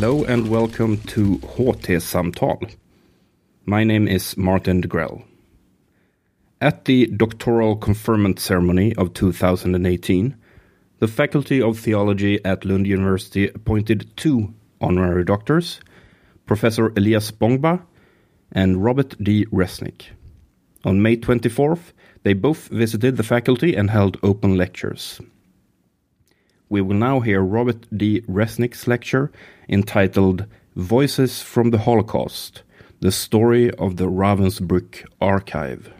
Hello and welcome to HT Samtal. My name is Martin Degrell. At the doctoral conferment ceremony of 2018, the Faculty of Theology at Lund University appointed two honorary doctors, Professor Elias Bongmba and Robert D. Resnick. On May 24th, they both visited the faculty and held open lectures. We will now hear Robert D. Resnick's lecture entitled Voices from the Holocaust The Story of the Ravensbrück Archive.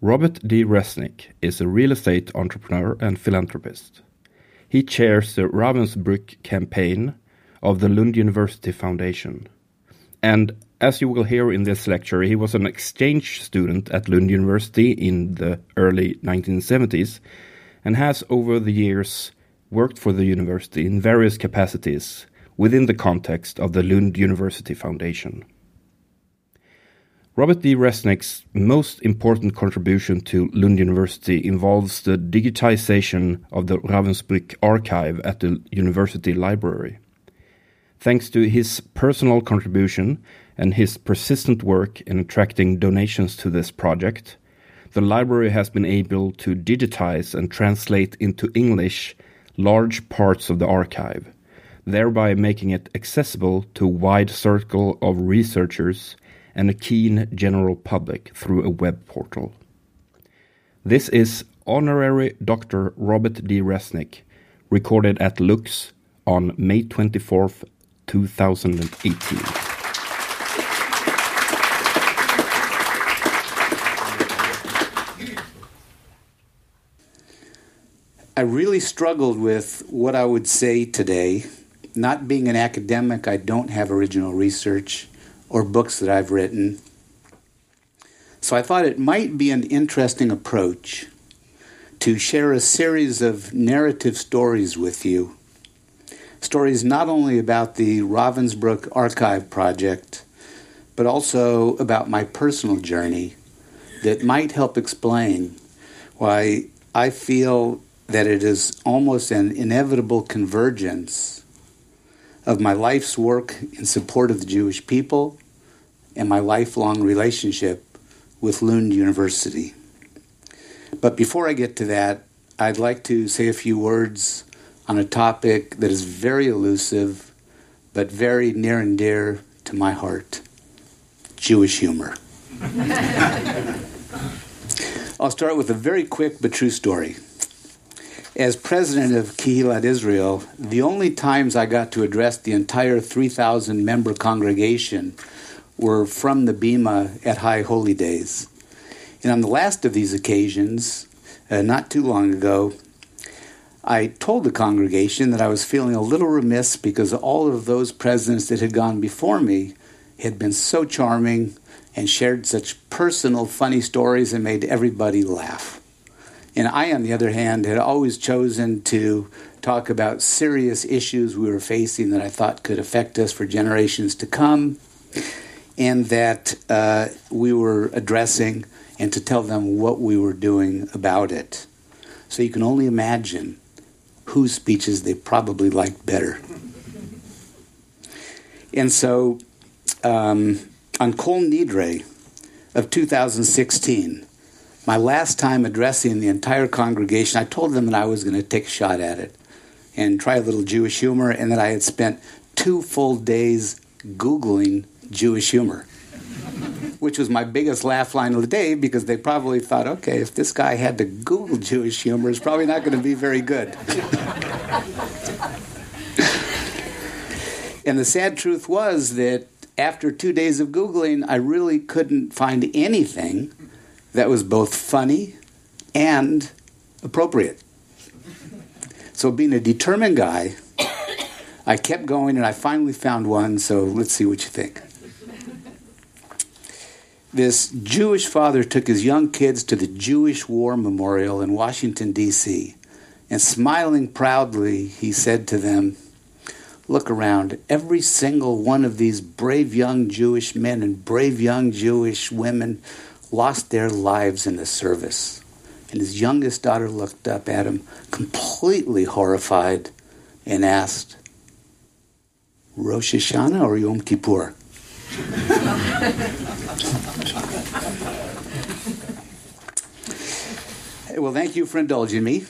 Robert D. Resnick is a real estate entrepreneur and philanthropist. He chairs the Ravensbrück campaign of the Lund University Foundation. And as you will hear in this lecture, he was an exchange student at Lund University in the early 1970s and has over the years worked for the university in various capacities within the context of the Lund University Foundation. Robert D. Resnick's most important contribution to Lund University involves the digitization of the Ravensbrück archive at the university library. Thanks to his personal contribution and his persistent work in attracting donations to this project, the library has been able to digitize and translate into English large parts of the archive, thereby making it accessible to a wide circle of researchers and a keen general public through a web portal. This is Honorary Dr. Robert D. Resnick, recorded at Lux on May 24th, 2018. I really struggled with what I would say today. Not being an academic, I don't have original research or books that I've written. So I thought it might be an interesting approach to share a series of narrative stories with you. Stories not only about the Ravensbrück Archive Project, but also about my personal journey that might help explain why I feel that it is almost an inevitable convergence of my life's work in support of the Jewish people and my lifelong relationship with Lund University. But before I get to that, I'd like to say a few words on a topic that is very elusive but very near and dear to my heart Jewish humor. I'll start with a very quick but true story. As president of Kehillat Israel, the only times I got to address the entire 3,000 member congregation were from the Bima at High Holy Days. And on the last of these occasions, uh, not too long ago, I told the congregation that I was feeling a little remiss because all of those presidents that had gone before me had been so charming and shared such personal, funny stories and made everybody laugh. And I, on the other hand, had always chosen to talk about serious issues we were facing that I thought could affect us for generations to come, and that uh, we were addressing, and to tell them what we were doing about it. So you can only imagine whose speeches they probably liked better. And so um, on Kol Nidre of 2016, my last time addressing the entire congregation, I told them that I was going to take a shot at it and try a little Jewish humor, and that I had spent two full days Googling Jewish humor, which was my biggest laugh line of the day because they probably thought, okay, if this guy had to Google Jewish humor, it's probably not going to be very good. and the sad truth was that after two days of Googling, I really couldn't find anything that was both funny and appropriate. So, being a determined guy, I kept going and I finally found one, so let's see what you think. This Jewish father took his young kids to the Jewish War Memorial in Washington, D.C., and smiling proudly, he said to them, Look around. Every single one of these brave young Jewish men and brave young Jewish women lost their lives in the service. And his youngest daughter looked up at him, completely horrified, and asked, Rosh Hashanah or Yom Kippur? well, thank you for indulging me.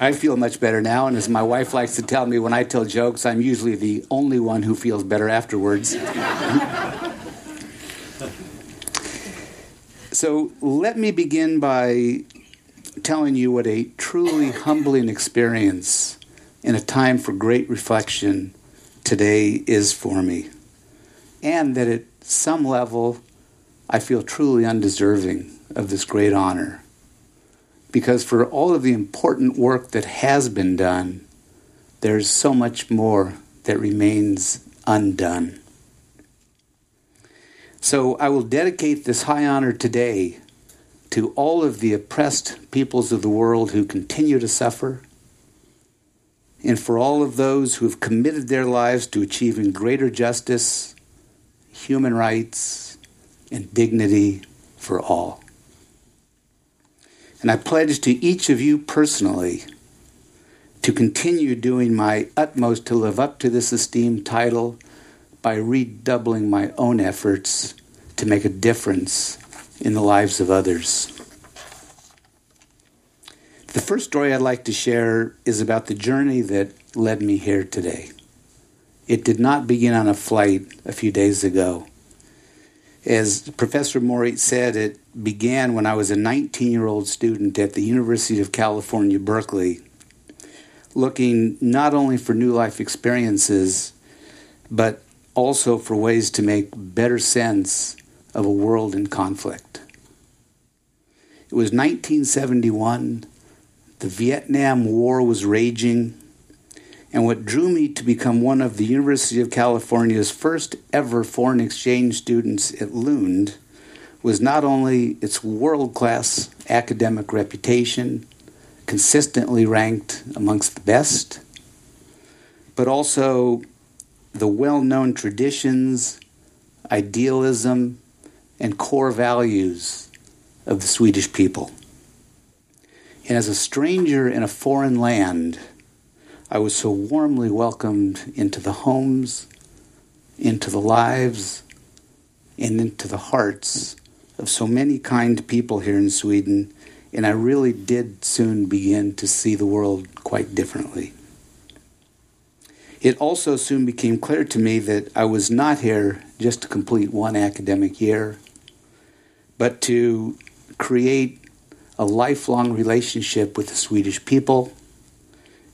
I feel much better now, and as my wife likes to tell me when I tell jokes, I'm usually the only one who feels better afterwards. so let me begin by telling you what a truly humbling experience in a time for great reflection today is for me. And that at some level, I feel truly undeserving of this great honor. Because for all of the important work that has been done, there's so much more that remains undone. So I will dedicate this high honor today to all of the oppressed peoples of the world who continue to suffer, and for all of those who have committed their lives to achieving greater justice, human rights, and dignity for all. And I pledge to each of you personally to continue doing my utmost to live up to this esteemed title by redoubling my own efforts to make a difference in the lives of others. The first story I'd like to share is about the journey that led me here today. It did not begin on a flight a few days ago. As Professor Moritz said, it began when I was a 19 year old student at the University of California, Berkeley, looking not only for new life experiences, but also for ways to make better sense of a world in conflict. It was 1971. The Vietnam War was raging. And what drew me to become one of the University of California's first ever foreign exchange students at Lund was not only its world class academic reputation, consistently ranked amongst the best, but also the well known traditions, idealism, and core values of the Swedish people. And as a stranger in a foreign land, I was so warmly welcomed into the homes, into the lives, and into the hearts of so many kind people here in Sweden, and I really did soon begin to see the world quite differently. It also soon became clear to me that I was not here just to complete one academic year but to create a lifelong relationship with the Swedish people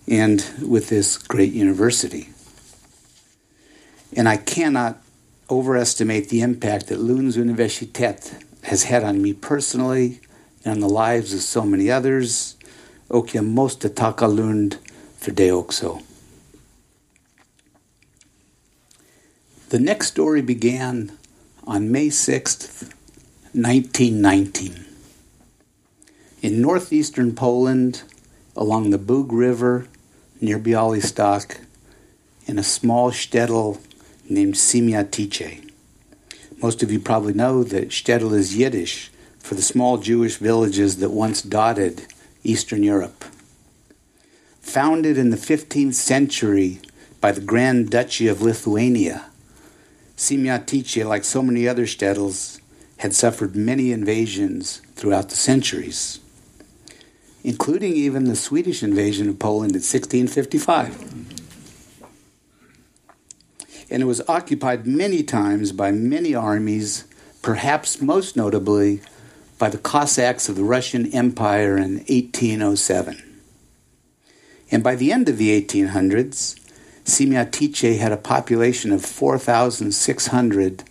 and with this great university. And I cannot overestimate the impact that Lunds Universitet has had on me personally and on the lives of so many others. Och jag måste tacka Lund för det också. The next story began on May 6th, 1919. In northeastern Poland, along the Bug River near Bialystok, in a small shtetl named Siemiatycze. Most of you probably know that shtetl is Yiddish for the small Jewish villages that once dotted Eastern Europe. Founded in the 15th century by the Grand Duchy of Lithuania, Siemiatycze, like so many other shtetls, had suffered many invasions throughout the centuries, including even the Swedish invasion of Poland in 1655. And it was occupied many times by many armies, perhaps most notably by the Cossacks of the Russian Empire in 1807. And by the end of the 1800s, Siemiatycze had a population of 4,600,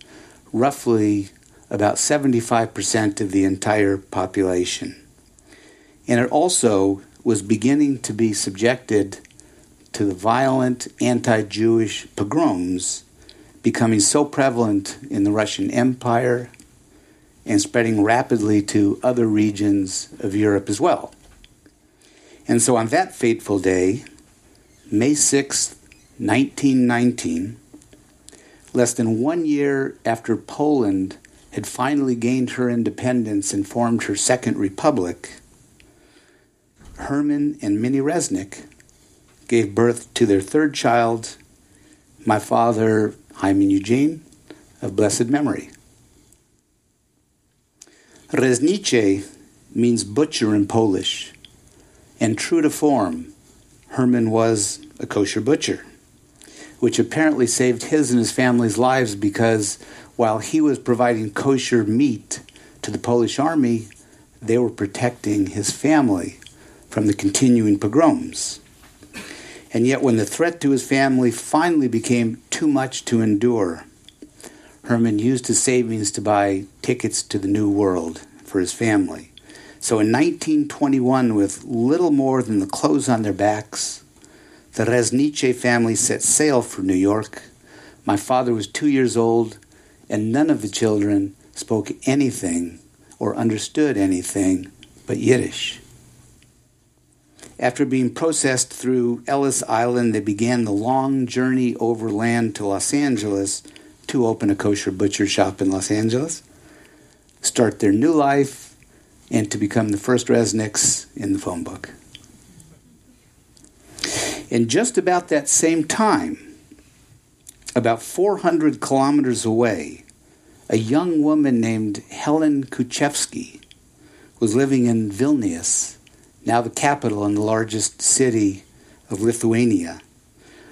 roughly about 75% of the entire population. And it also was beginning to be subjected to the violent anti Jewish pogroms becoming so prevalent in the Russian Empire and spreading rapidly to other regions of Europe as well. And so on that fateful day, May 6, 1919, less than one year after Poland had finally gained her independence and formed her second republic, Herman and Minnie Resnick gave birth to their third child, my father, Hyman Eugene, of blessed memory. Reznicze means butcher in Polish, and true to form, Herman was a kosher butcher, which apparently saved his and his family's lives because while he was providing kosher meat to the Polish army, they were protecting his family from the continuing pogroms. And yet, when the threat to his family finally became too much to endure, Herman used his savings to buy tickets to the New World for his family. So in 1921, with little more than the clothes on their backs, the Reznicze family set sail for New York. My father was two years old, and none of the children spoke anything or understood anything but Yiddish. After being processed through Ellis Island, they began the long journey overland to Los Angeles to open a kosher butcher shop in Los Angeles, start their new life, and to become the first Resnicks in the phone book. In just about that same time, about 400 kilometers away, a young woman named Helen Kuchevsky was living in Vilnius now the capital and the largest city of Lithuania.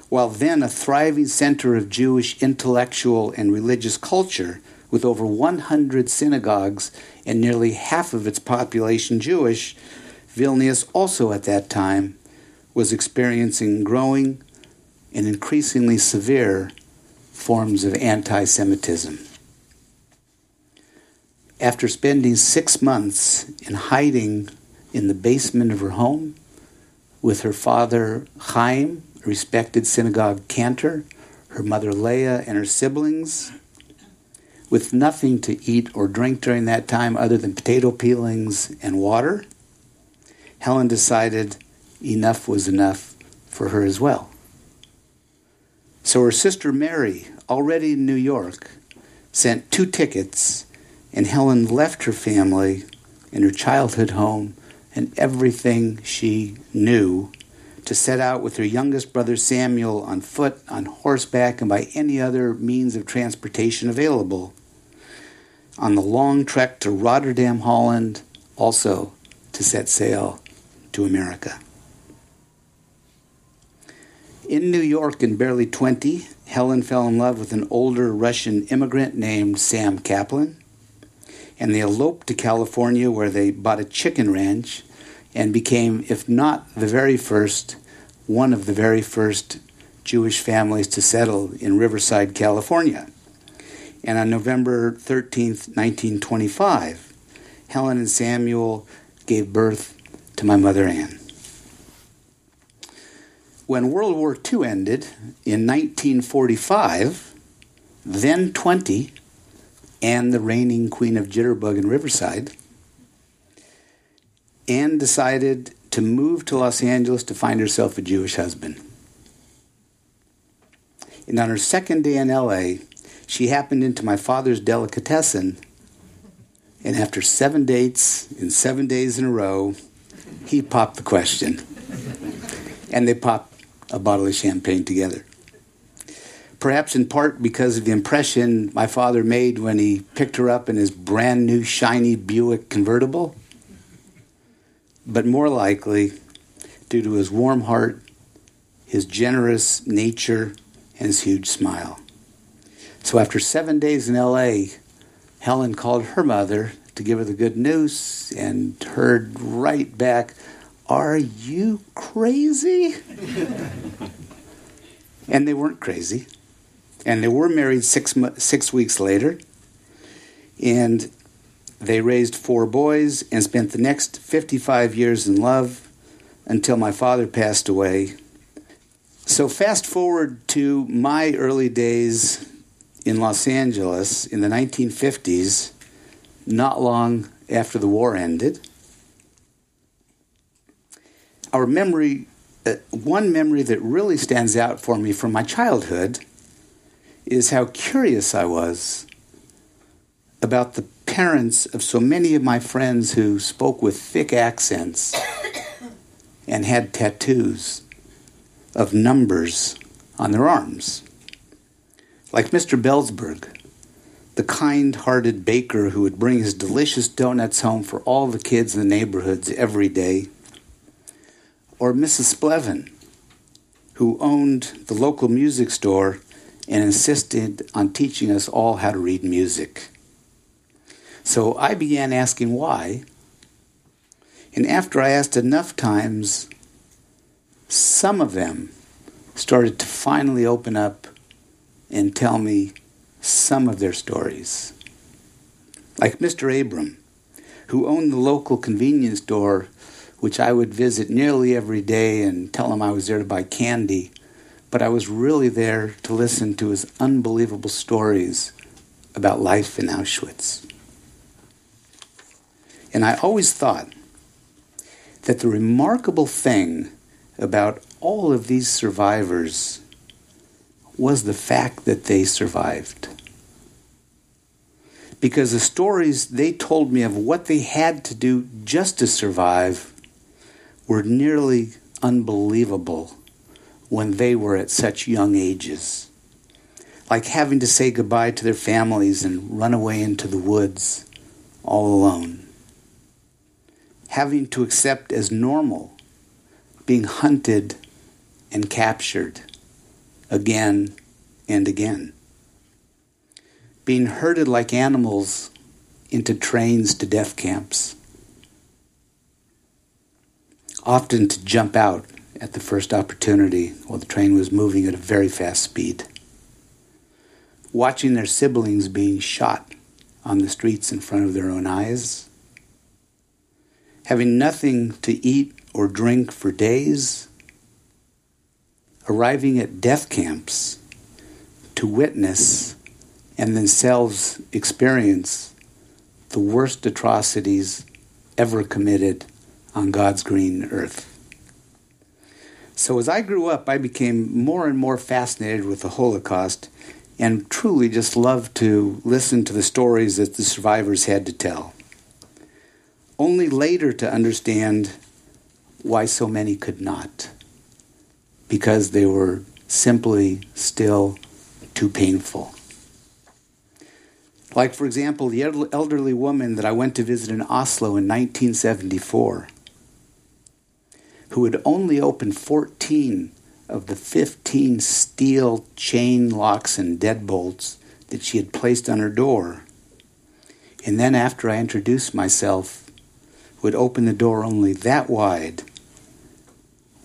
While then a thriving center of Jewish intellectual and religious culture, with over 100 synagogues and nearly half of its population Jewish, Vilnius also at that time was experiencing growing and increasingly severe forms of anti Semitism. After spending six months in hiding in the basement of her home with her father Chaim, a respected synagogue cantor, her mother Leah, and her siblings, with nothing to eat or drink during that time other than potato peelings and water. Helen decided enough was enough for her as well. So her sister Mary, already in New York, sent two tickets, and Helen left her family and her childhood home and everything she knew to set out with her youngest brother Samuel on foot, on horseback, and by any other means of transportation available on the long trek to Rotterdam, Holland, also to set sail to America. In New York, in barely 20, Helen fell in love with an older Russian immigrant named Sam Kaplan, and they eloped to California where they bought a chicken ranch and became, if not the very first, one of the very first Jewish families to settle in Riverside, California. And on November 13th, 1925, Helen and Samuel gave birth to my mother Ann. When World War II ended in 1945, then 20, and the reigning Queen of Jitterbug in Riverside, Anne decided to move to Los Angeles to find herself a Jewish husband. And on her second day in LA, she happened into my father's delicatessen, and after seven dates in seven days in a row, he popped the question. And they popped a bottle of champagne together. Perhaps in part because of the impression my father made when he picked her up in his brand new shiny Buick convertible but more likely due to his warm heart, his generous nature, and his huge smile. So after seven days in LA, Helen called her mother to give her the good news and heard right back, Are you crazy? and they weren't crazy. And they were married six, six weeks later. And they raised four boys and spent the next 55 years in love until my father passed away. So, fast forward to my early days in Los Angeles in the 1950s, not long after the war ended. Our memory, uh, one memory that really stands out for me from my childhood is how curious I was about the parents of so many of my friends who spoke with thick accents and had tattoos of numbers on their arms. Like Mr. Bellsberg, the kind hearted baker who would bring his delicious donuts home for all the kids in the neighborhoods every day. Or Mrs. Splevin, who owned the local music store and insisted on teaching us all how to read music. So I began asking why. And after I asked enough times, some of them started to finally open up and tell me some of their stories. Like Mr. Abram, who owned the local convenience store, which I would visit nearly every day and tell him I was there to buy candy, but I was really there to listen to his unbelievable stories about life in Auschwitz. And I always thought that the remarkable thing about all of these survivors was the fact that they survived. Because the stories they told me of what they had to do just to survive were nearly unbelievable when they were at such young ages. Like having to say goodbye to their families and run away into the woods all alone. Having to accept as normal being hunted and captured again and again. Being herded like animals into trains to death camps. Often to jump out at the first opportunity while the train was moving at a very fast speed. Watching their siblings being shot on the streets in front of their own eyes. Having nothing to eat or drink for days, arriving at death camps to witness and themselves experience the worst atrocities ever committed on God's green earth. So, as I grew up, I became more and more fascinated with the Holocaust and truly just loved to listen to the stories that the survivors had to tell. Only later to understand why so many could not. Because they were simply still too painful. Like, for example, the elderly woman that I went to visit in Oslo in 1974, who had only opened 14 of the 15 steel chain locks and deadbolts that she had placed on her door. And then, after I introduced myself, would open the door only that wide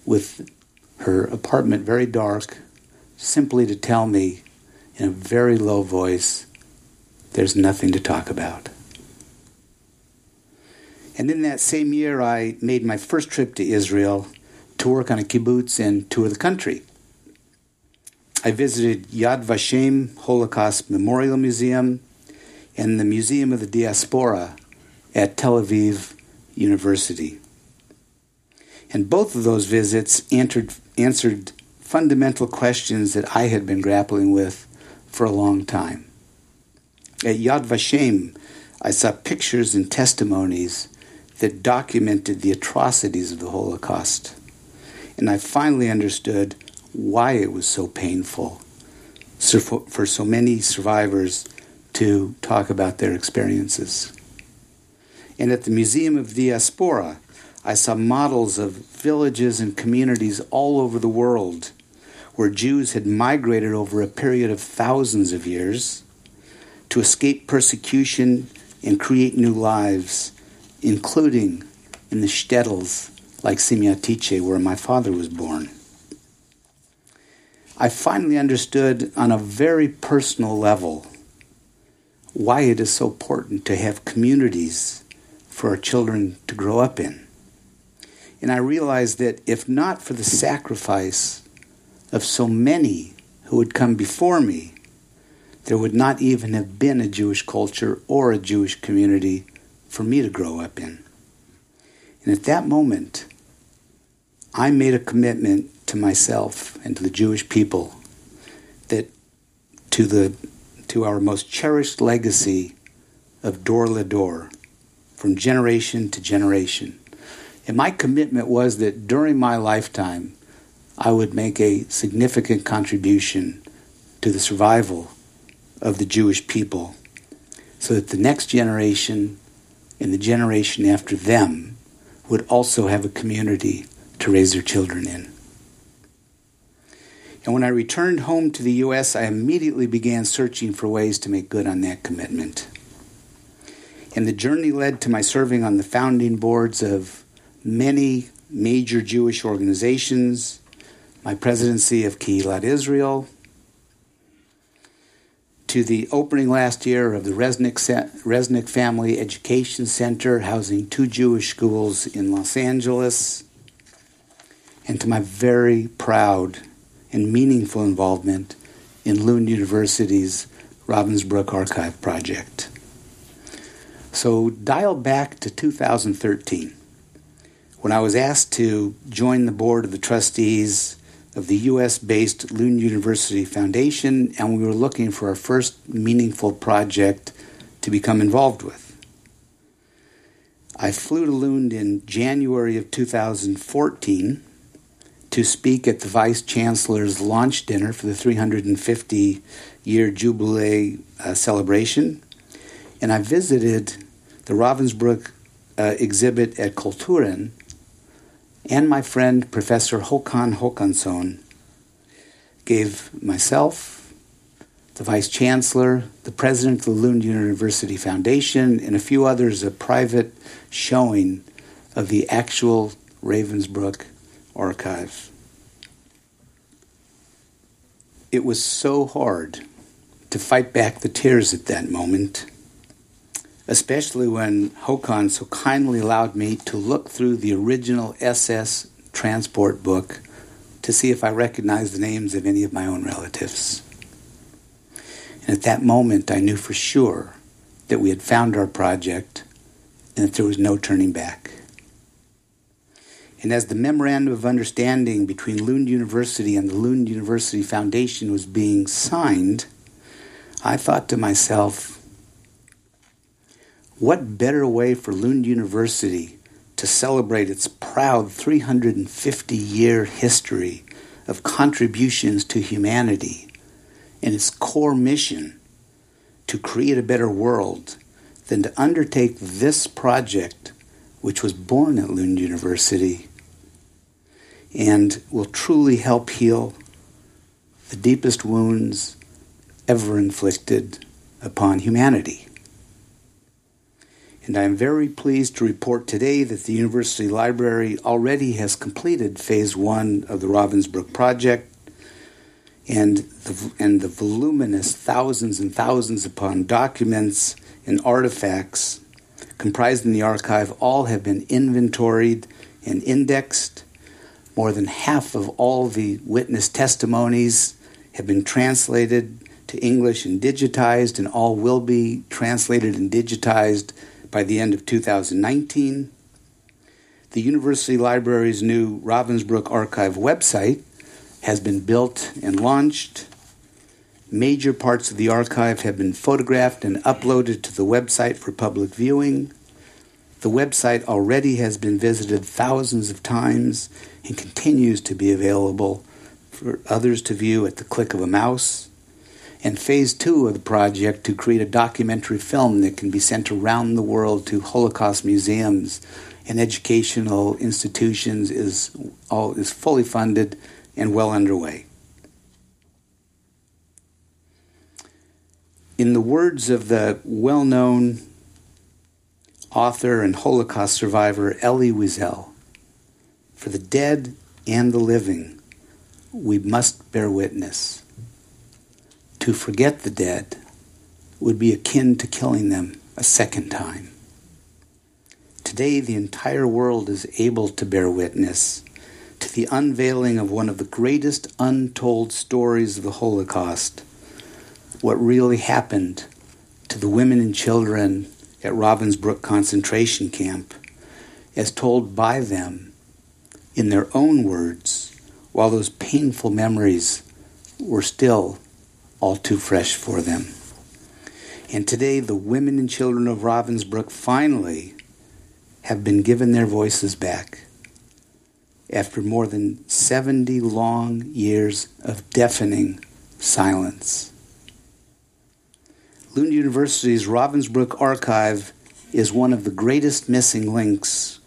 with her apartment very dark, simply to tell me in a very low voice, there's nothing to talk about. And in that same year, I made my first trip to Israel to work on a kibbutz and tour the country. I visited Yad Vashem Holocaust Memorial Museum and the Museum of the Diaspora at Tel Aviv University. And both of those visits answered, answered fundamental questions that I had been grappling with for a long time. At Yad Vashem, I saw pictures and testimonies that documented the atrocities of the Holocaust. And I finally understood why it was so painful for so many survivors to talk about their experiences. And at the Museum of Diaspora, I saw models of villages and communities all over the world where Jews had migrated over a period of thousands of years to escape persecution and create new lives, including in the shtetls like Siemiatycze, where my father was born. I finally understood on a very personal level why it is so important to have communities for our children to grow up in. And I realized that if not for the sacrifice of so many who had come before me, there would not even have been a Jewish culture or a Jewish community for me to grow up in. And at that moment, I made a commitment to myself and to the Jewish people that to the to our most cherished legacy of Dor Lador, from generation to generation, and my commitment was that during my lifetime, I would make a significant contribution to the survival of the Jewish people so that the next generation and the generation after them would also have a community to raise their children in. And when I returned home to the U.S., I immediately began searching for ways to make good on that commitment. And the journey led to my serving on the founding boards of many major Jewish organizations, my presidency of Kehillat Israel, to the opening last year of the Resnick, Resnick Family Education Center, housing two Jewish schools in Los Angeles, and to my very proud and meaningful involvement in Lund University's Ravensbrück Archive project. So, dial back to 2013 when I was asked to join the board of the trustees of the US based Lund University Foundation, and we were looking for our first meaningful project to become involved with. I flew to Lund in January of 2014 to speak at the Vice Chancellor's launch dinner for the 350 year Jubilee uh, celebration, and I visited the Ravensbrück uh, exhibit at Kulturen and my friend Professor Håkan Håkansson gave myself, the Vice Chancellor, the President of the Lund University Foundation, and a few others a private showing of the actual Ravensbrück archive. It was so hard to fight back the tears at that moment especially when Håkan so kindly allowed me to look through the original SS transport book to see if I recognized the names of any of my own relatives. And at that moment, I knew for sure that we had found our project and that there was no turning back. And as the memorandum of understanding between Lund University and the Lund University Foundation was being signed, I thought to myself, what better way for Lund University to celebrate its proud 350 year history of contributions to humanity and its core mission to create a better world than to undertake this project, which was born at Lund University and will truly help heal the deepest wounds ever inflicted upon humanity. And I am very pleased to report today that the University Library already has completed phase one of the Ravensbrück project, and the, and the voluminous thousands and thousands upon documents and artifacts comprised in the archive all have been inventoried and indexed. More than half of all the witness testimonies have been translated to English and digitized, and all will be translated and digitized by the end of 2019. The University Library's new Ravensbrück Archive website has been built and launched. Major parts of the archive have been photographed and uploaded to the website for public viewing. The website already has been visited thousands of times and continues to be available for others to view at the click of a mouse and phase two of the project to create a documentary film that can be sent around the world to Holocaust museums and educational institutions is all is fully funded and well underway. In the words of the well-known author and Holocaust survivor Elie Wiesel, for the dead and the living, we must bear witness. To forget the dead would be akin to killing them a second time. Today, the entire world is able to bear witness to the unveiling of one of the greatest untold stories of the Holocaust what really happened to the women and children at Ravensbrück concentration camp, as told by them in their own words, while those painful memories were still all too fresh for them. And today, the women and children of Ravensbrück finally have been given their voices back after more than 70 long years of deafening silence. Lund University's Ravensbrück archive is one of the greatest missing links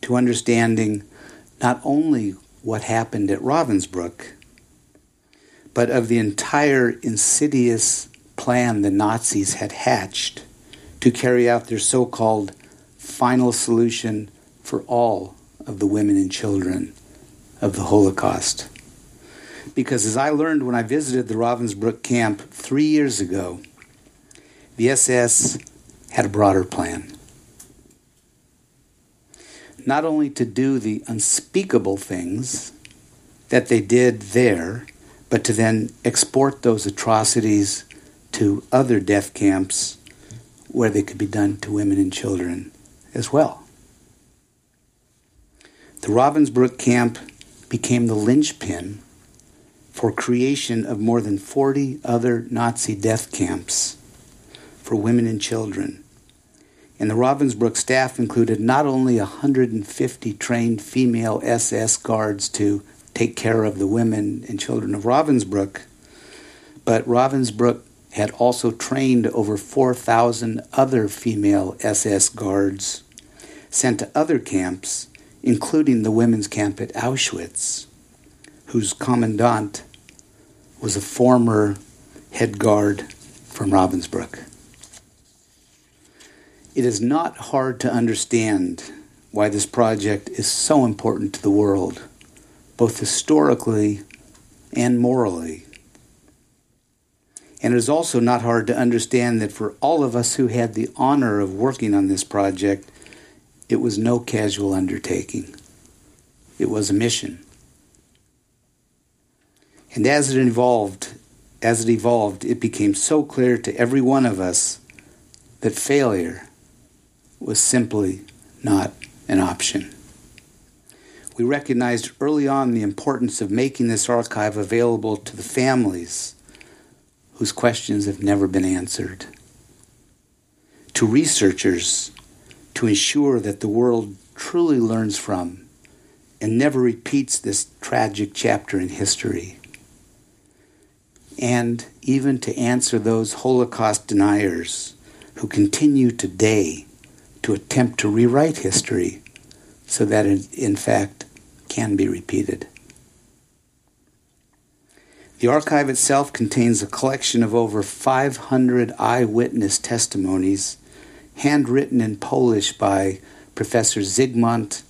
to understanding not only what happened at Ravensbrück, but of the entire insidious plan the Nazis had hatched to carry out their so called final solution for all of the women and children of the Holocaust. Because as I learned when I visited the Ravensbrück camp three years ago, the SS had a broader plan. Not only to do the unspeakable things that they did there, but to then export those atrocities to other death camps where they could be done to women and children as well. The Ravensbrück camp became the linchpin for creation of more than 40 other Nazi death camps for women and children. And the Ravensbrück staff included not only 150 trained female SS guards to take care of the women and children of Ravensbrück, but Ravensbrück had also trained over 4,000 other female SS guards sent to other camps, including the women's camp at Auschwitz, whose commandant was a former head guard from Ravensbrück. It is not hard to understand why this project is so important to the world, both historically and morally. And it is also not hard to understand that for all of us who had the honor of working on this project, it was no casual undertaking. It was a mission. And as it evolved, as it evolved, it became so clear to every one of us that failure was simply not an option. We recognized early on the importance of making this archive available to the families whose questions have never been answered, to researchers to ensure that the world truly learns from and never repeats this tragic chapter in history, and even to answer those Holocaust deniers who continue today to attempt to rewrite history so that it, in fact, can be repeated. The archive itself contains a collection of over 500 eyewitness testimonies, handwritten in Polish by Professor Zygmunt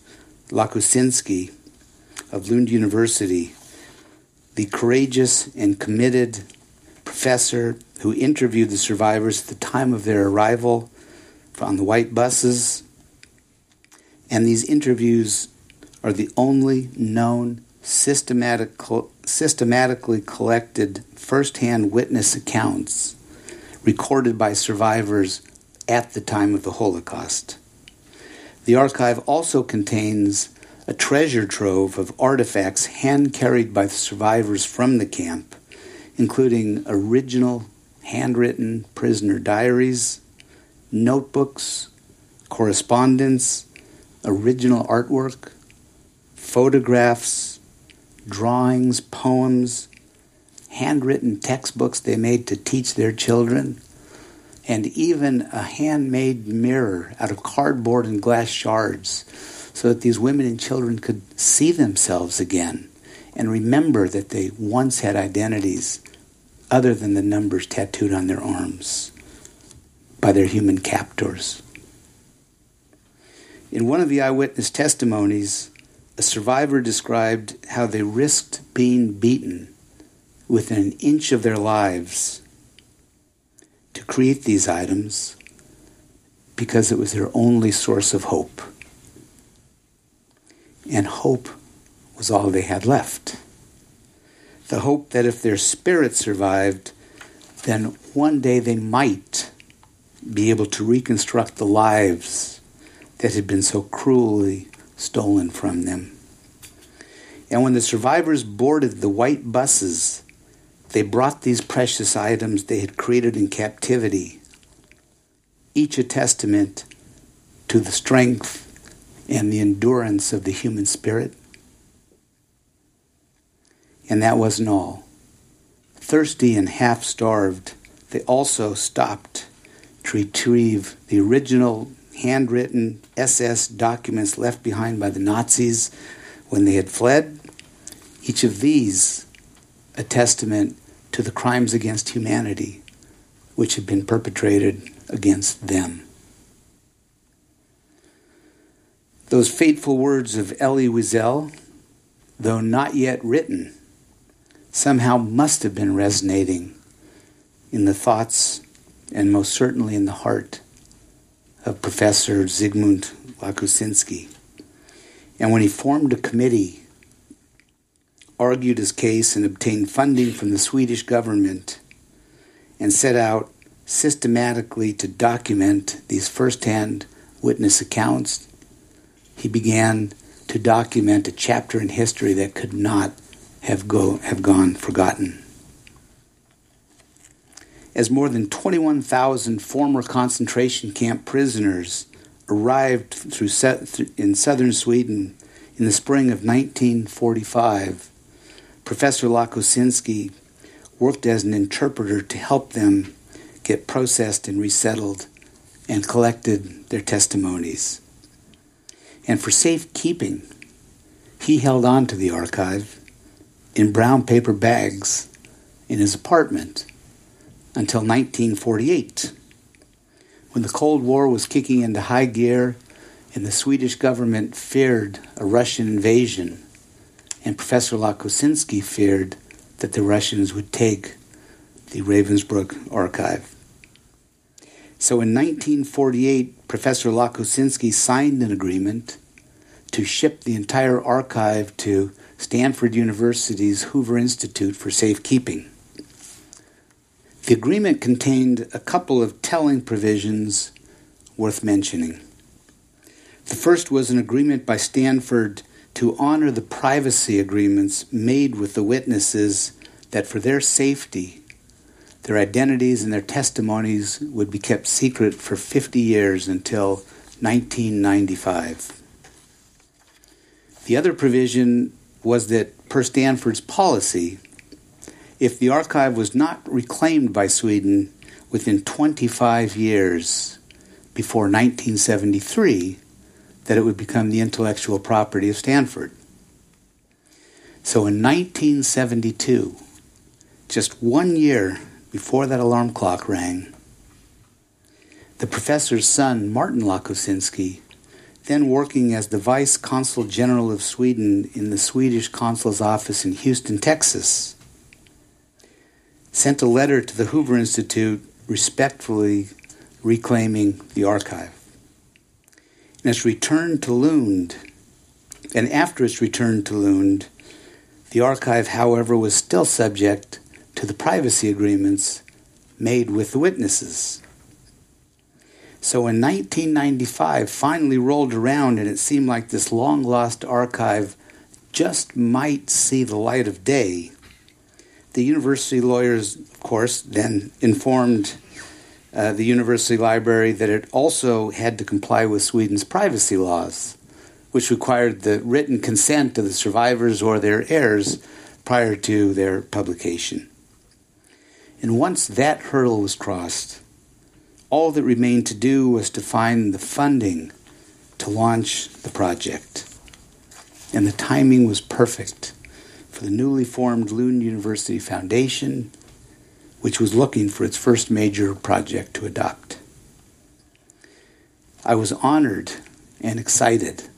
Łakociński of Lund University, the courageous and committed professor who interviewed the survivors at the time of their arrival on the white buses. And these interviews are the only known systematic, systematically collected firsthand witness accounts recorded by survivors at the time of the Holocaust. The archive also contains a treasure trove of artifacts hand carried by the survivors from the camp, including original handwritten prisoner diaries, notebooks, correspondence, original artwork, photographs, drawings, poems, handwritten textbooks they made to teach their children, and even a handmade mirror out of cardboard and glass shards so that these women and children could see themselves again and remember that they once had identities other than the numbers tattooed on their arms by their human captors. In one of the eyewitness testimonies, a survivor described how they risked being beaten within an inch of their lives to create these items because it was their only source of hope. And hope was all they had left. The hope that if their spirit survived, then one day they might be able to reconstruct the lives that had been so cruelly stolen from them. And when the survivors boarded the white buses, they brought these precious items they had created in captivity, each a testament to the strength and the endurance of the human spirit. And that wasn't all. Thirsty and half starved, they also stopped to retrieve the original handwritten SS documents left behind by the Nazis when they had fled. Each of these a testament to the crimes against humanity which had been perpetrated against them. Those fateful words of Elie Wiesel, though not yet written, somehow must have been resonating in the thoughts and most certainly in the heart of Professor Zygmunt Łakociński. And when he formed a committee, argued his case, and obtained funding from the Swedish government, and set out systematically to document these first-hand witness accounts, he began to document a chapter in history that could not have, go, have gone forgotten. As more than 21,000 former concentration camp prisoners arrived through, in southern Sweden in the spring of 1945, Professor Łakociński worked as an interpreter to help them get processed and resettled and collected their testimonies. And for safekeeping, he held on to the archive in brown paper bags in his apartment until 1948, when the Cold War was kicking into high gear and the Swedish government feared a Russian invasion, and Professor Łakociński feared that the Russians would take the Ravensbrück archive. So in 1948, Professor Łakociński signed an agreement to ship the entire archive to Stanford University's Hoover Institute for Safekeeping. The agreement contained a couple of telling provisions worth mentioning. The first was an agreement by Stanford to honor the privacy agreements made with the witnesses that for their safety, their identities and their testimonies would be kept secret for 50 years until 1995. The other provision was that, per Stanford's policy, if the archive was not reclaimed by Sweden within 25 years before 1973, that it would become the intellectual property of Stanford. So in 1972, just one year before that alarm clock rang, the professor's son, Martin Łakociński, then working as the Vice Consul General of Sweden in the Swedish Consul's office in Houston, Texas, sent a letter to the Hoover Institute respectfully reclaiming the archive. And its return to Lund, and after its return to Lund, the archive, however, was still subject to the privacy agreements made with the witnesses. So in 1995, finally rolled around, and it seemed like this long lost archive just might see the light of day. The university lawyers, of course, then informed uh, the university library that it also had to comply with Sweden's privacy laws, which required the written consent of the survivors or their heirs prior to their publication. And once that hurdle was crossed, all that remained to do was to find the funding to launch the project. And the timing was perfect for the newly formed Lund University Foundation, which was looking for its first major project to adopt. I was honored and excited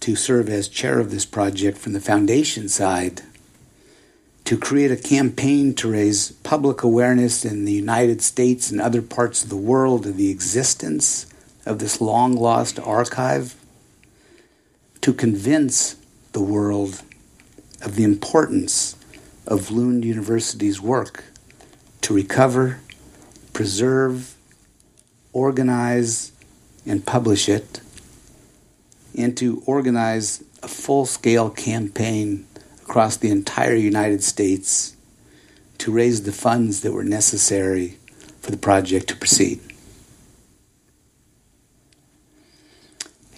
to serve as chair of this project from the foundation side to create a campaign to raise public awareness in the United States and other parts of the world of the existence of this long lost archive, to convince the world of the importance of Lund University's work to recover, preserve, organize, and publish it, and to organize a full scale campaign across the entire United States to raise the funds that were necessary for the project to proceed.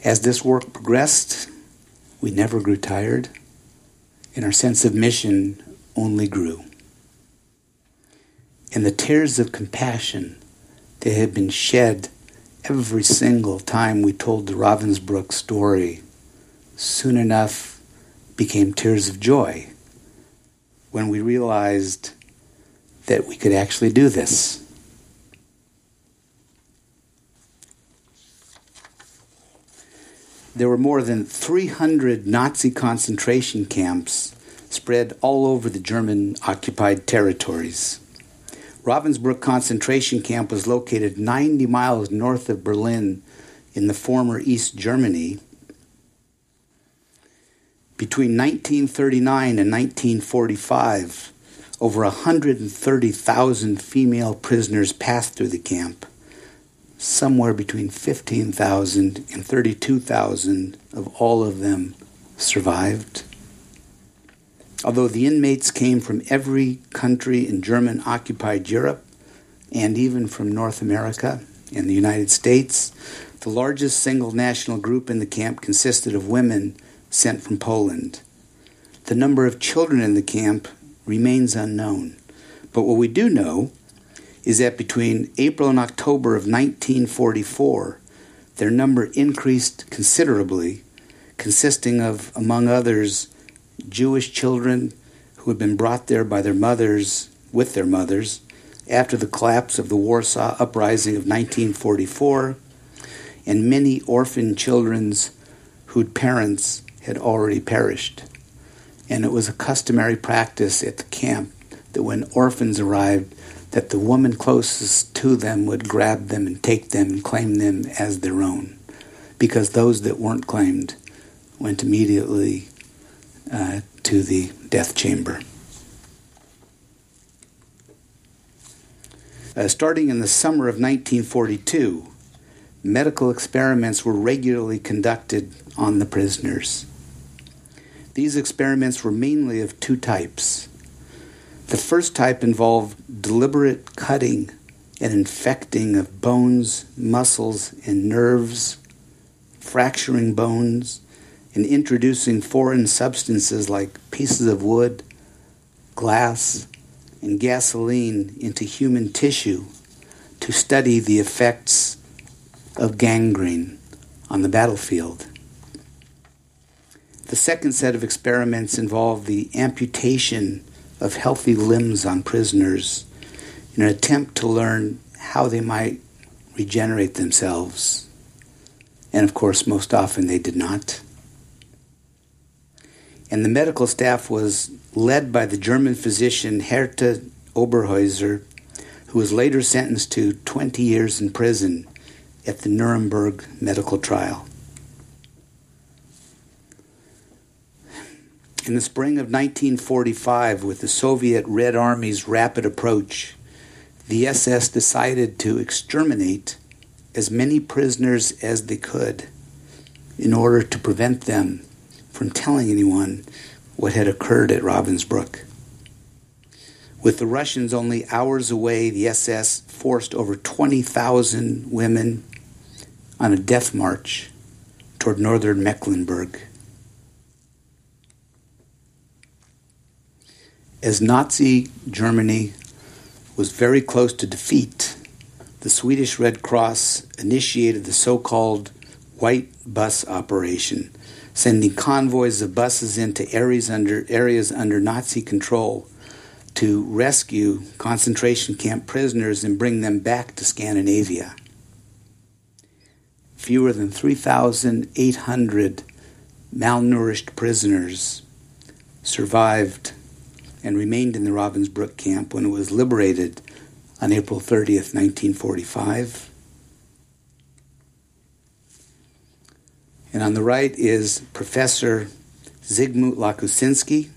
As this work progressed, we never grew tired, and our sense of mission only grew. and the tears of compassion that had been shed every single time we told the Ravensbrück story soon enough became tears of joy when we realized that we could actually do this. There were more than 300 Nazi concentration camps spread all over the German occupied territories. Ravensbrück concentration camp was located 90 miles north of Berlin in the former East Germany. Between 1939 and 1945, over 130,000 female prisoners passed through the camp. Somewhere between 15,000 and 32,000 of all of them survived. Although the inmates came from every country in German occupied Europe and even from North America and the United States, the largest single national group in the camp consisted of women sent from Poland. The number of children in the camp remains unknown. But what we do know is that between April and October of 1944, their number increased considerably, consisting of, among others, Jewish children who had been brought there by their mothers, with their mothers, after the collapse of the Warsaw Uprising of 1944, and many orphan children whose parents had already perished. And it was a customary practice at the camp that when orphans arrived, that the woman closest to them would grab them and take them and claim them as their own, because those that weren't claimed went immediately uh, to the death chamber. Uh, starting in the summer of 1942, medical experiments were regularly conducted on the prisoners. These experiments were mainly of two types. The first type involved deliberate cutting and infecting of bones, muscles, and nerves, fracturing bones, and introducing foreign substances like pieces of wood, glass, and gasoline into human tissue to study the effects of gangrene on the battlefield. The second set of experiments involved the amputation of healthy limbs on prisoners in an attempt to learn how they might regenerate themselves. And of course, most often they did not and the medical staff was led by the German physician Herta Oberheuser, who was later sentenced to 20 years in prison at the Nuremberg medical trial. In the spring of 1945, with the Soviet Red Army's rapid approach, the SS decided to exterminate as many prisoners as they could in order to prevent them from telling anyone what had occurred at Ravensbrück. With the Russians only hours away, the SS forced over 20,000 women on a death march toward northern Mecklenburg. As Nazi Germany was very close to defeat, the Swedish Red Cross initiated the so called White Bus Operation sending convoys of buses into areas under, areas under Nazi control to rescue concentration camp prisoners and bring them back to Scandinavia. Fewer than 3,800 malnourished prisoners survived and remained in the Ravensbrück camp when it was liberated on April 30th, 1945. And on the right is Professor Zygmunt Łakociński,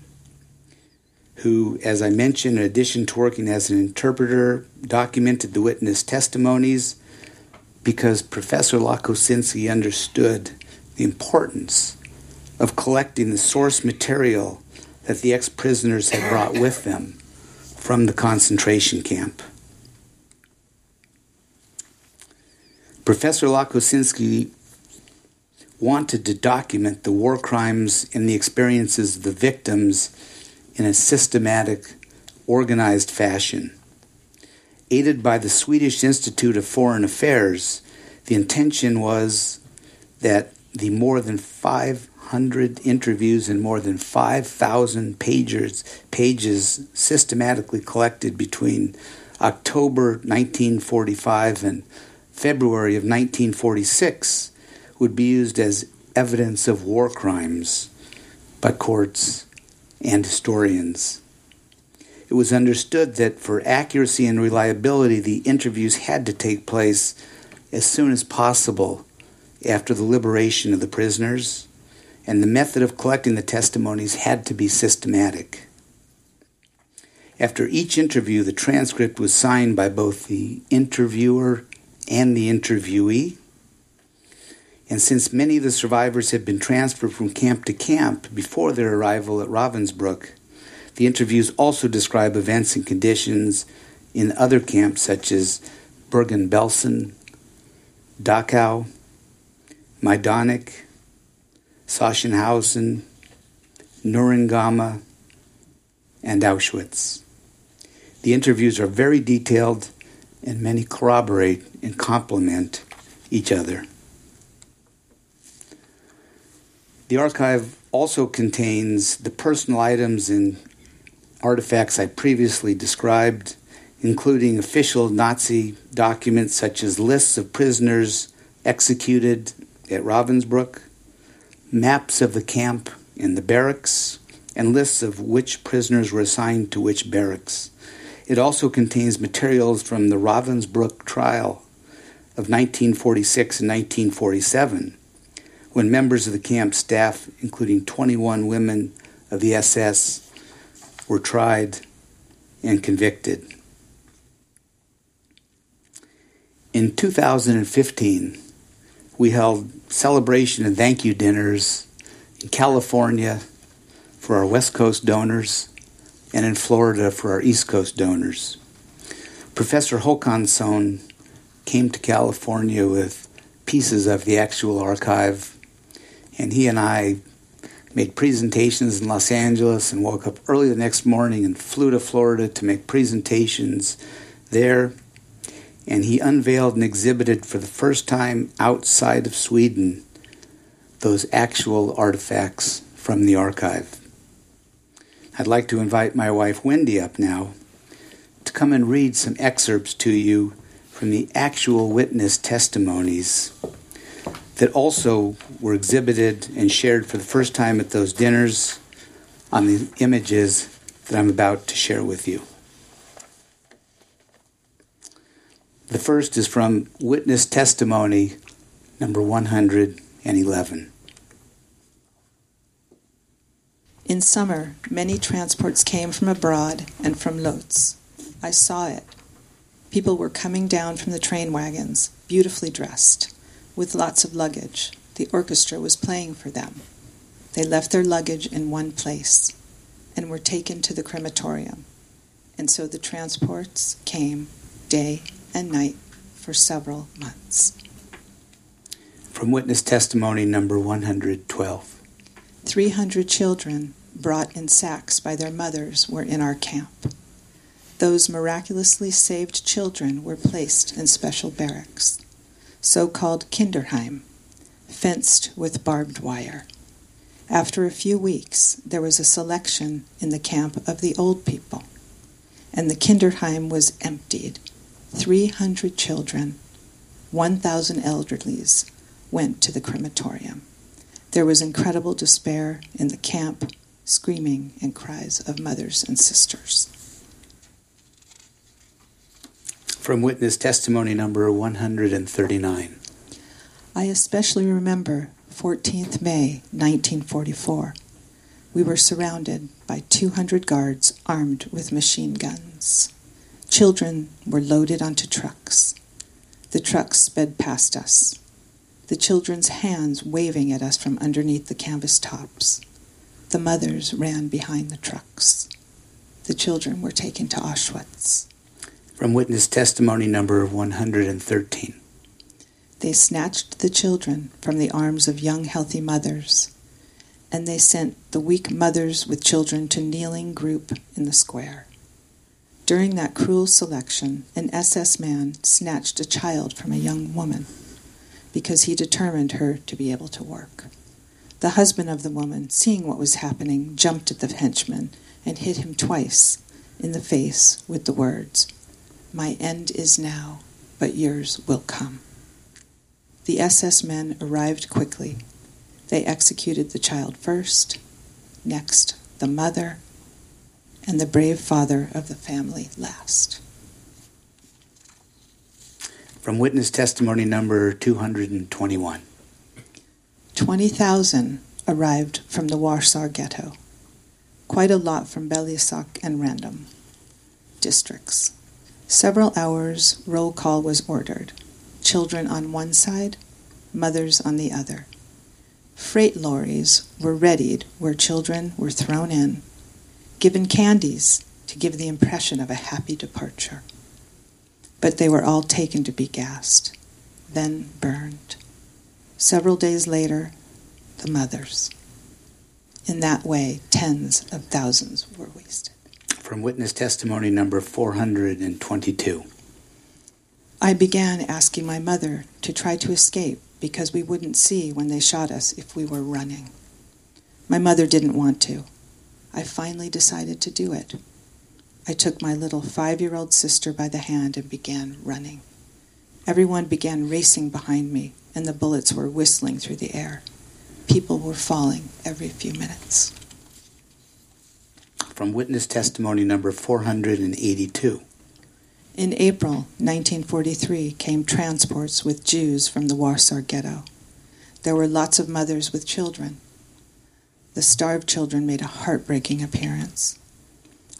who, as I mentioned, in addition to working as an interpreter, documented the witness testimonies because Professor Łakociński understood the importance of collecting the source material that the ex prisoners had brought with them from the concentration camp. Professor Łakociński wanted to document the war crimes and the experiences of the victims in a systematic, organized fashion. Aided by the Swedish Institute of Foreign Affairs, the intention was that the more than 500 interviews and more than 5,000 pages, pages systematically collected between October 1945 and February of 1946 would be used as evidence of war crimes by courts and historians. It was understood that for accuracy and reliability, the interviews had to take place as soon as possible after the liberation of the prisoners, and the method of collecting the testimonies had to be systematic. After each interview, the transcript was signed by both the interviewer and the interviewee. And since many of the survivors had been transferred from camp to camp before their arrival at Ravensbrück, the interviews also describe events and conditions in other camps such as Bergen-Belsen, Dachau, Majdanek, Sachsenhausen, Neuengamme, and Auschwitz. The interviews are very detailed and many corroborate and complement each other. The archive also contains the personal items and artifacts I previously described, including official Nazi documents such as lists of prisoners executed at Ravensbrück, maps of the camp and the barracks, and lists of which prisoners were assigned to which barracks. It also contains materials from the Ravensbrück trial of 1946 and 1947, when members of the camp staff, including 21 women of the SS, were tried and convicted. In 2015, we held celebration and thank you dinners in California for our West Coast donors and in Florida for our East Coast donors. Professor Håkansson came to California with pieces of the actual archive, and he and I made presentations in Los Angeles and woke up early the next morning and flew to Florida to make presentations there. And he unveiled and exhibited for the first time outside of Sweden those actual artifacts from the archive. I'd like to invite my wife Wendy up now to come and read some excerpts to you from the actual witness testimonies that also were exhibited and shared for the first time at those dinners on the images that I'm about to share with you. The first is from Witness Testimony number 111. In summer, many transports came from abroad and from Lodz. I saw it. People were coming down from the train wagons, beautifully dressed with lots of luggage. The orchestra was playing for them. They left their luggage in one place and were taken to the crematorium. And so the transports came day and night for several months. From witness testimony number 112 300 children brought in sacks by their mothers were in our camp. Those miraculously saved children were placed in special barracks so called Kinderheim, fenced with barbed wire. After a few weeks, there was a selection in the camp of the old people, and the Kinderheim was emptied. 300 children, 1,000 elderlies went to the crematorium. There was incredible despair in the camp, screaming and cries of mothers and sisters. from witness testimony number 139. I especially remember 14th May 1944. We were surrounded by 200 guards armed with machine guns. Children were loaded onto trucks. The trucks sped past us, the children's hands waving at us from underneath the canvas tops. The mothers ran behind the trucks. The children were taken to Auschwitz from witness testimony number 113. They snatched the children from the arms of young, healthy mothers, and they sent the weak mothers with children to kneeling group in the square. During that cruel selection, an SS man snatched a child from a young woman because he determined her to be able to work. The husband of the woman, seeing what was happening, jumped at the henchman and hit him twice in the face with the words, My end is now, but yours will come. The SS men arrived quickly. They executed the child first, next the mother, and the brave father of the family last. From witness testimony number 221. 20,000 arrived from the Warsaw Ghetto, quite a lot from Białystok and Radom districts. Several hours roll call was ordered, children on one side, mothers on the other. Freight lorries were readied where children were thrown in, given candies to give the impression of a happy departure but they were all taken to be gassed, then burned. Several days later, the mothers. In that way, tens of thousands were wasted. From witness testimony number 422. I began asking my mother to try to escape because we wouldn't see when they shot us if we were running. My mother didn't want to. I finally decided to do it. I took my little five year old sister by the hand and began running. Everyone began racing behind me, and the bullets were whistling through the air. People were falling every few minutes. From witness testimony number 482. In April 1943 came transports with Jews from the Warsaw Ghetto. There were lots of mothers with children. The starved children made a heartbreaking appearance.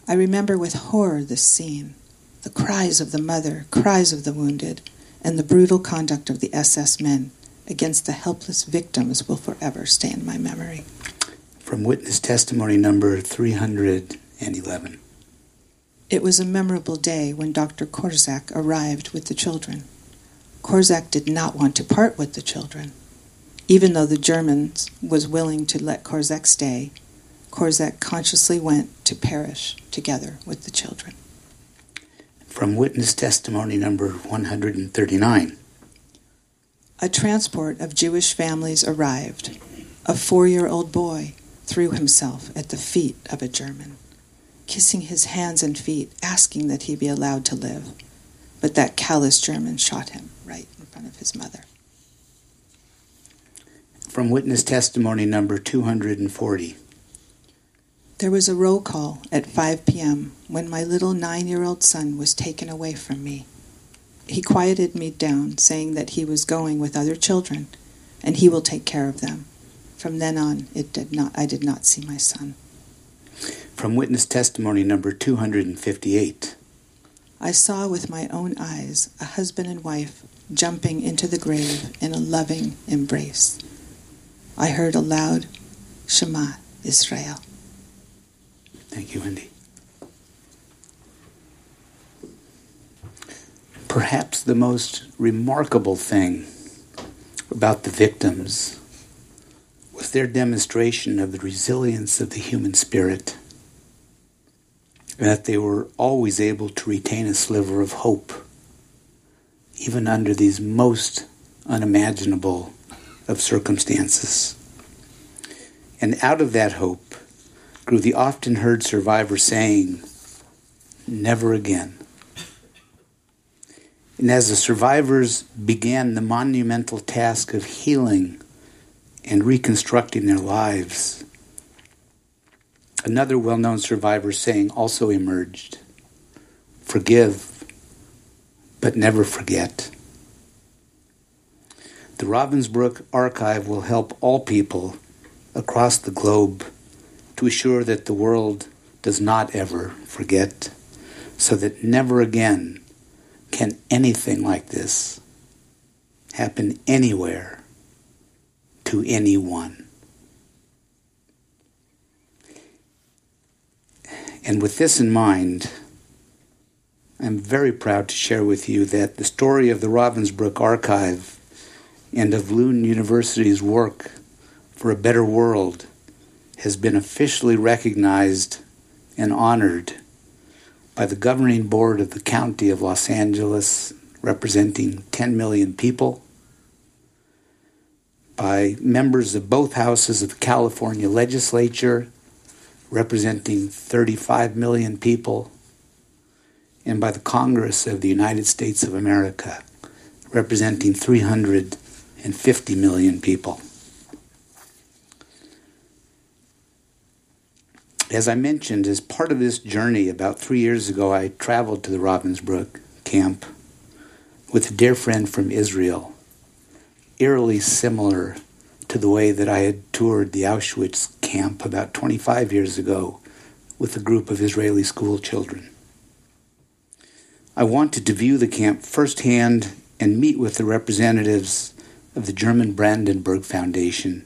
I remember with horror this scene the cries of the mother, cries of the wounded, and the brutal conduct of the SS men against the helpless victims will forever stay in my memory. From witness testimony number 311. It was a memorable day when Dr. Korczak arrived with the children. Korczak did not want to part with the children. Even though the Germans was willing to let Korczak stay, Korczak consciously went to perish together with the children. From witness testimony number 139. A transport of Jewish families arrived. A four year old boy threw himself at the feet of a German, kissing his hands and feet, asking that he be allowed to live. But that callous German shot him right in front of his mother. From witness testimony number 240. There was a roll call at 5 p.m. when my little nine year old son was taken away from me. He quieted me down, saying that he was going with other children and he will take care of them. From then on, it did not, I did not see my son. From witness testimony number 258. I saw with my own eyes a husband and wife jumping into the grave in a loving embrace. I heard a loud Shema Israel. Thank you, Wendy. Perhaps the most remarkable thing about the victims was their demonstration of the resilience of the human spirit, and that they were always able to retain a sliver of hope, even under these most unimaginable of circumstances. And out of that hope, grew the often heard survivor saying, Never again. And as the survivors began the monumental task of healing and reconstructing their lives, another well known survivor saying also emerged Forgive, but never forget. The Ravensbrück Archive will help all people across the globe to assure that the world does not ever forget, so that never again can anything like this happen anywhere to anyone. And with this in mind, I'm very proud to share with you that the story of the Ravensbrück Archive and of Lund University's work for a better world has been officially recognized and honored by the governing board of the County of Los Angeles, representing 10 million people, by members of both houses of the California legislature, representing 35 million people, and by the Congress of the United States of America, representing 350 million people. As I mentioned, as part of this journey, about three years ago, I traveled to the Ravensbrück camp with a dear friend from Israel, eerily similar to the way that I had toured the Auschwitz camp about 25 years ago with a group of Israeli school children. I wanted to view the camp firsthand and meet with the representatives of the German Brandenburg Foundation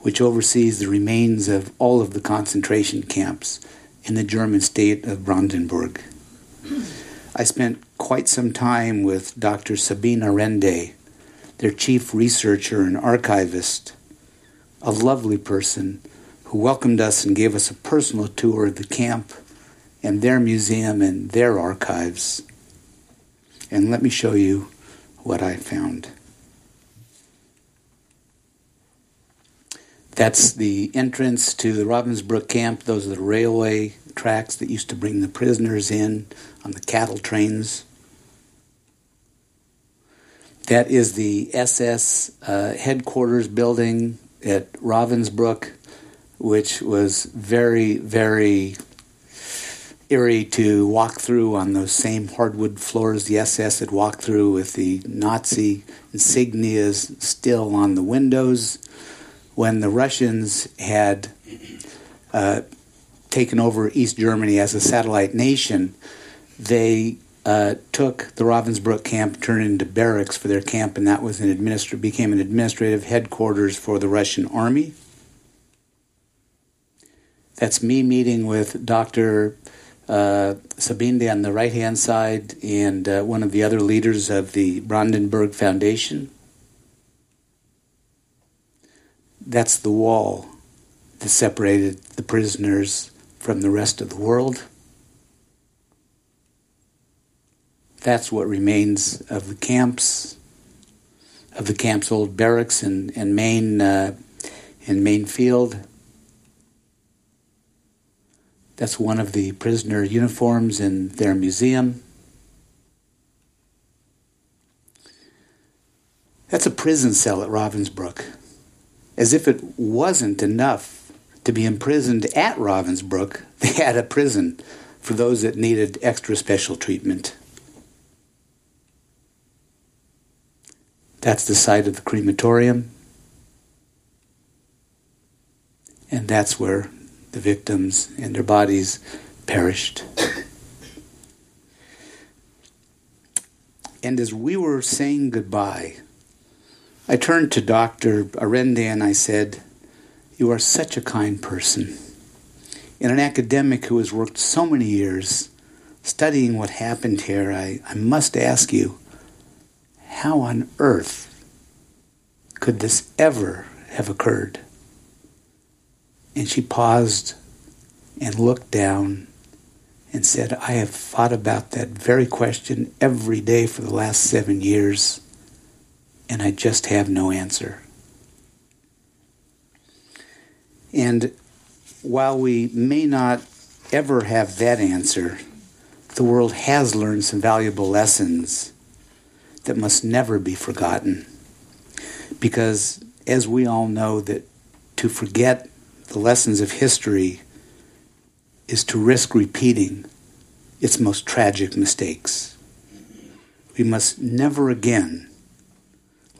which oversees the remains of all of the concentration camps in the German state of Brandenburg. I spent quite some time with Dr. Sabine Arende, their chief researcher and archivist, a lovely person who welcomed us and gave us a personal tour of the camp and their museum and their archives. And let me show you what I found. That's the entrance to the Ravensbrück camp. Those are the railway tracks that used to bring the prisoners in on the cattle trains. That is the SS uh, headquarters building at Ravensbrück, which was very, very eerie to walk through on those same hardwood floors the SS had walked through with the Nazi insignias still on the windows when the Russians had uh, taken over East Germany as a satellite nation, they uh, took the Ravensbrück camp, turned it into barracks for their camp, and that was an administra- became an administrative headquarters for the Russian army. That's me meeting with Dr. Uh, Sabinde on the right hand side and uh, one of the other leaders of the Brandenburg Foundation. That's the wall that separated the prisoners from the rest of the world. That's what remains of the camps, of the camp's old barracks and, and main uh, in main field. That's one of the prisoner uniforms in their museum. That's a prison cell at Ravensbrück as if it wasn't enough to be imprisoned at Ravensbrück, they had a prison for those that needed extra special treatment. That's the site of the crematorium. And that's where the victims and their bodies perished. and as we were saying goodbye, I turned to Dr. Arende and I said, You are such a kind person. And an academic who has worked so many years studying what happened here, I, I must ask you, how on earth could this ever have occurred? And she paused and looked down and said, I have thought about that very question every day for the last seven years and I just have no answer. And while we may not ever have that answer, the world has learned some valuable lessons that must never be forgotten. Because as we all know that to forget the lessons of history is to risk repeating its most tragic mistakes. We must never again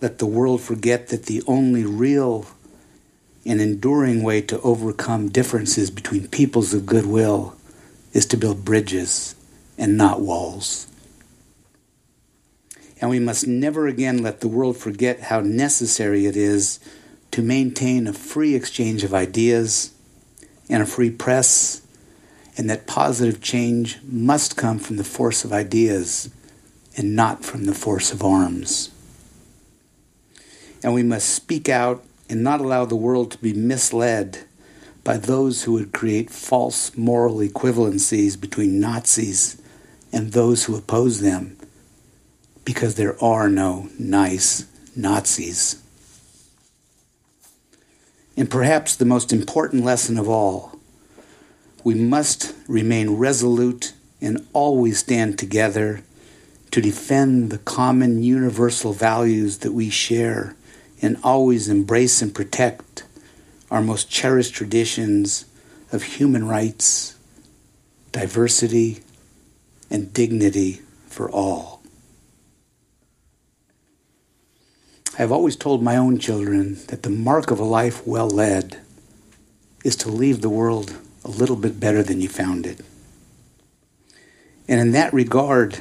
let the world forget that the only real and enduring way to overcome differences between peoples of goodwill is to build bridges and not walls. And we must never again let the world forget how necessary it is to maintain a free exchange of ideas and a free press, and that positive change must come from the force of ideas and not from the force of arms and we must speak out and not allow the world to be misled by those who would create false moral equivalencies between Nazis and those who oppose them because there are no nice Nazis. And perhaps the most important lesson of all, we must remain resolute and always stand together to defend the common universal values that we share and always embrace and protect our most cherished traditions of human rights, diversity, and dignity for all. I have always told my own children that the mark of a life well led is to leave the world a little bit better than you found it. And in that regard,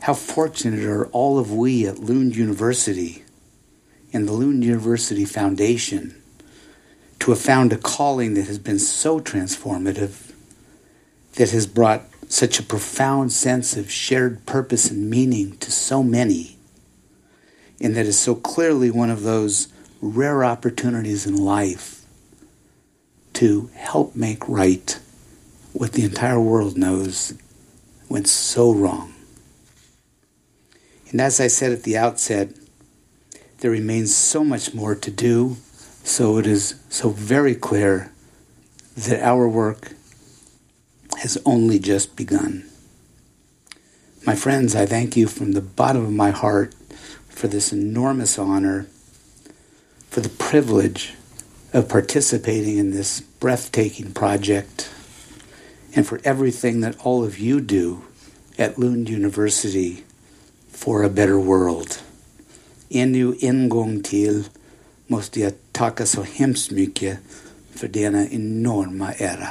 how fortunate are all of we at Lund University and the Lund University Foundation to have found a calling that has been so transformative, that has brought such a profound sense of shared purpose and meaning to so many, and that is so clearly one of those rare opportunities in life to help make right what the entire world knows went so wrong. And as I said at the outset, there remains so much more to do, so it is so very clear that our work has only just begun. My friends, I thank you from the bottom of my heart for this enormous honor, for the privilege of participating in this breathtaking project, and for everything that all of you do at Lund University for a better world. ännu en gång till måste jag tacka så hemskt mycket för denna enorma ära.